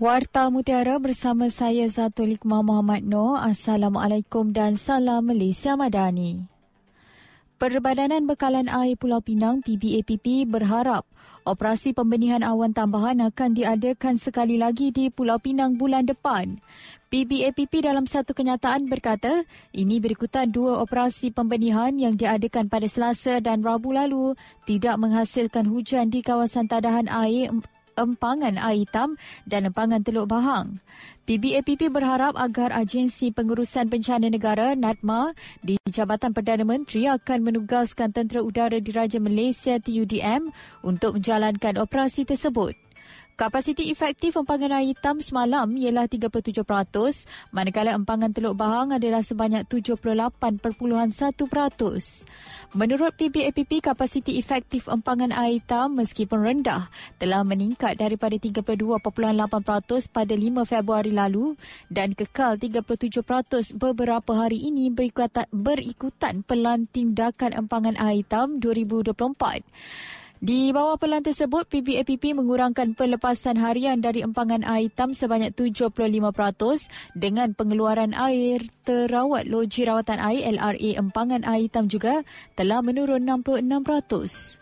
Warta Mutiara bersama saya Zatul Iqmah Muhammad Noor. Assalamualaikum dan salam Malaysia Madani. Perbadanan Bekalan Air Pulau Pinang PBAPP berharap operasi pembenihan awan tambahan akan diadakan sekali lagi di Pulau Pinang bulan depan. PBAPP dalam satu kenyataan berkata, ini berikutan dua operasi pembenihan yang diadakan pada Selasa dan Rabu lalu tidak menghasilkan hujan di kawasan tadahan air empangan air hitam dan empangan Teluk Bahang. PBAPP berharap agar Agensi Pengurusan Bencana Negara NADMA di Jabatan Perdana Menteri akan menugaskan Tentera Udara Diraja Malaysia TUDM untuk menjalankan operasi tersebut. Kapasiti efektif empangan air hitam semalam ialah 37%, manakala empangan Teluk Bahang adalah sebanyak 78.1%. Menurut PBAPP, kapasiti efektif empangan air hitam meskipun rendah telah meningkat daripada 32.8% pada 5 Februari lalu dan kekal 37% beberapa hari ini berikutan, berikutan pelan tindakan empangan air hitam 2024. Di bawah pelan tersebut, PBAPP mengurangkan pelepasan harian dari empangan air hitam sebanyak 75% dengan pengeluaran air terawat loji rawatan air LRA empangan air hitam juga telah menurun 66%.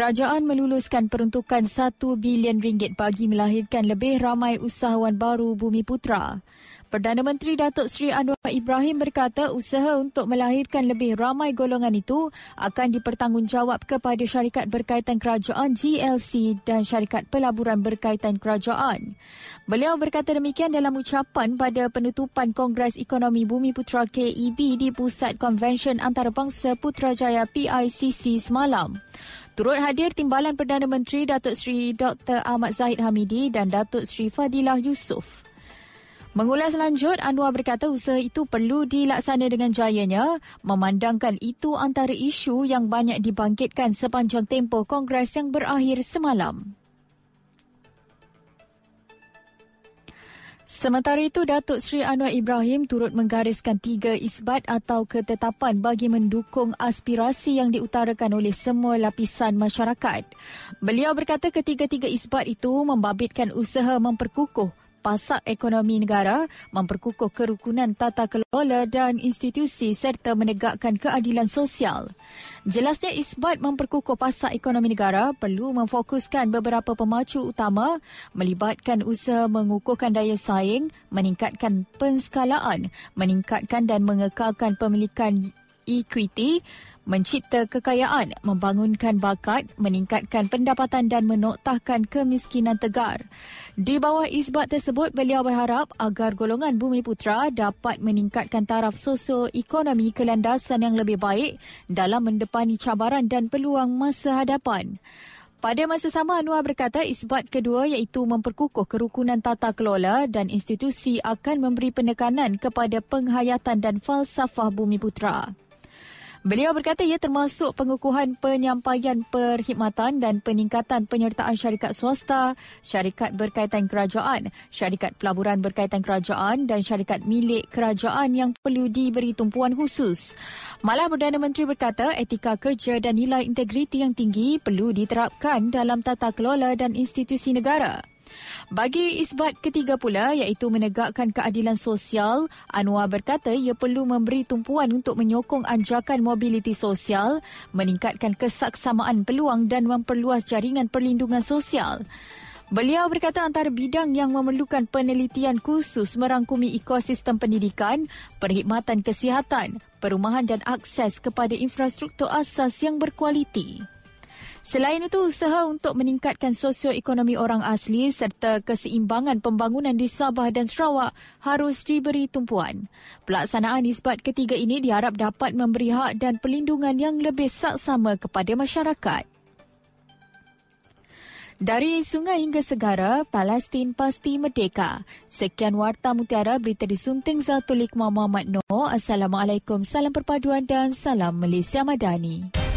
Kerajaan meluluskan peruntukan 1 bilion ringgit bagi melahirkan lebih ramai usahawan baru Bumi Putra. Perdana Menteri Datuk Seri Anwar Ibrahim berkata usaha untuk melahirkan lebih ramai golongan itu akan dipertanggungjawab kepada syarikat berkaitan kerajaan GLC dan syarikat pelaburan berkaitan kerajaan. Beliau berkata demikian dalam ucapan pada penutupan Kongres Ekonomi Bumi Putra KEB di Pusat Konvensyen Antarabangsa Putrajaya PICC semalam. Turut hadir Timbalan Perdana Menteri Datuk Seri Dr. Ahmad Zahid Hamidi dan Datuk Seri Fadilah Yusof. Mengulas lanjut, Anwar berkata usaha itu perlu dilaksana dengan jayanya memandangkan itu antara isu yang banyak dibangkitkan sepanjang tempoh Kongres yang berakhir semalam. Sementara itu, Datuk Seri Anwar Ibrahim turut menggariskan tiga isbat atau ketetapan bagi mendukung aspirasi yang diutarakan oleh semua lapisan masyarakat. Beliau berkata ketiga-tiga isbat itu membabitkan usaha memperkukuh pasak ekonomi negara, memperkukuh kerukunan tata kelola dan institusi serta menegakkan keadilan sosial. Jelasnya isbat memperkukuh pasak ekonomi negara perlu memfokuskan beberapa pemacu utama melibatkan usaha mengukuhkan daya saing, meningkatkan penskalaan, meningkatkan dan mengekalkan pemilikan equity, mencipta kekayaan, membangunkan bakat, meningkatkan pendapatan dan menoktahkan kemiskinan tegar. Di bawah isbat tersebut, beliau berharap agar golongan bumi putra dapat meningkatkan taraf sosioekonomi kelandasan yang lebih baik dalam mendepani cabaran dan peluang masa hadapan. Pada masa sama, Anwar berkata isbat kedua iaitu memperkukuh kerukunan tata kelola dan institusi akan memberi penekanan kepada penghayatan dan falsafah bumi putra. Beliau berkata ia termasuk pengukuhan penyampaian perkhidmatan dan peningkatan penyertaan syarikat swasta, syarikat berkaitan kerajaan, syarikat pelaburan berkaitan kerajaan dan syarikat milik kerajaan yang perlu diberi tumpuan khusus. Malah Perdana Menteri berkata etika kerja dan nilai integriti yang tinggi perlu diterapkan dalam tata kelola dan institusi negara. Bagi isbat ketiga pula iaitu menegakkan keadilan sosial, Anwar berkata ia perlu memberi tumpuan untuk menyokong anjakan mobiliti sosial, meningkatkan kesaksamaan peluang dan memperluas jaringan perlindungan sosial. Beliau berkata antara bidang yang memerlukan penelitian khusus merangkumi ekosistem pendidikan, perkhidmatan kesihatan, perumahan dan akses kepada infrastruktur asas yang berkualiti. Selain itu, usaha untuk meningkatkan sosioekonomi orang asli serta keseimbangan pembangunan di Sabah dan Sarawak harus diberi tumpuan. Pelaksanaan isbat ketiga ini diharap dapat memberi hak dan perlindungan yang lebih saksama kepada masyarakat. Dari sungai hingga segara, Palestin pasti merdeka. Sekian Warta Mutiara, berita disunting Zatulik Muhammad Noor. Assalamualaikum, salam perpaduan dan salam Malaysia Madani.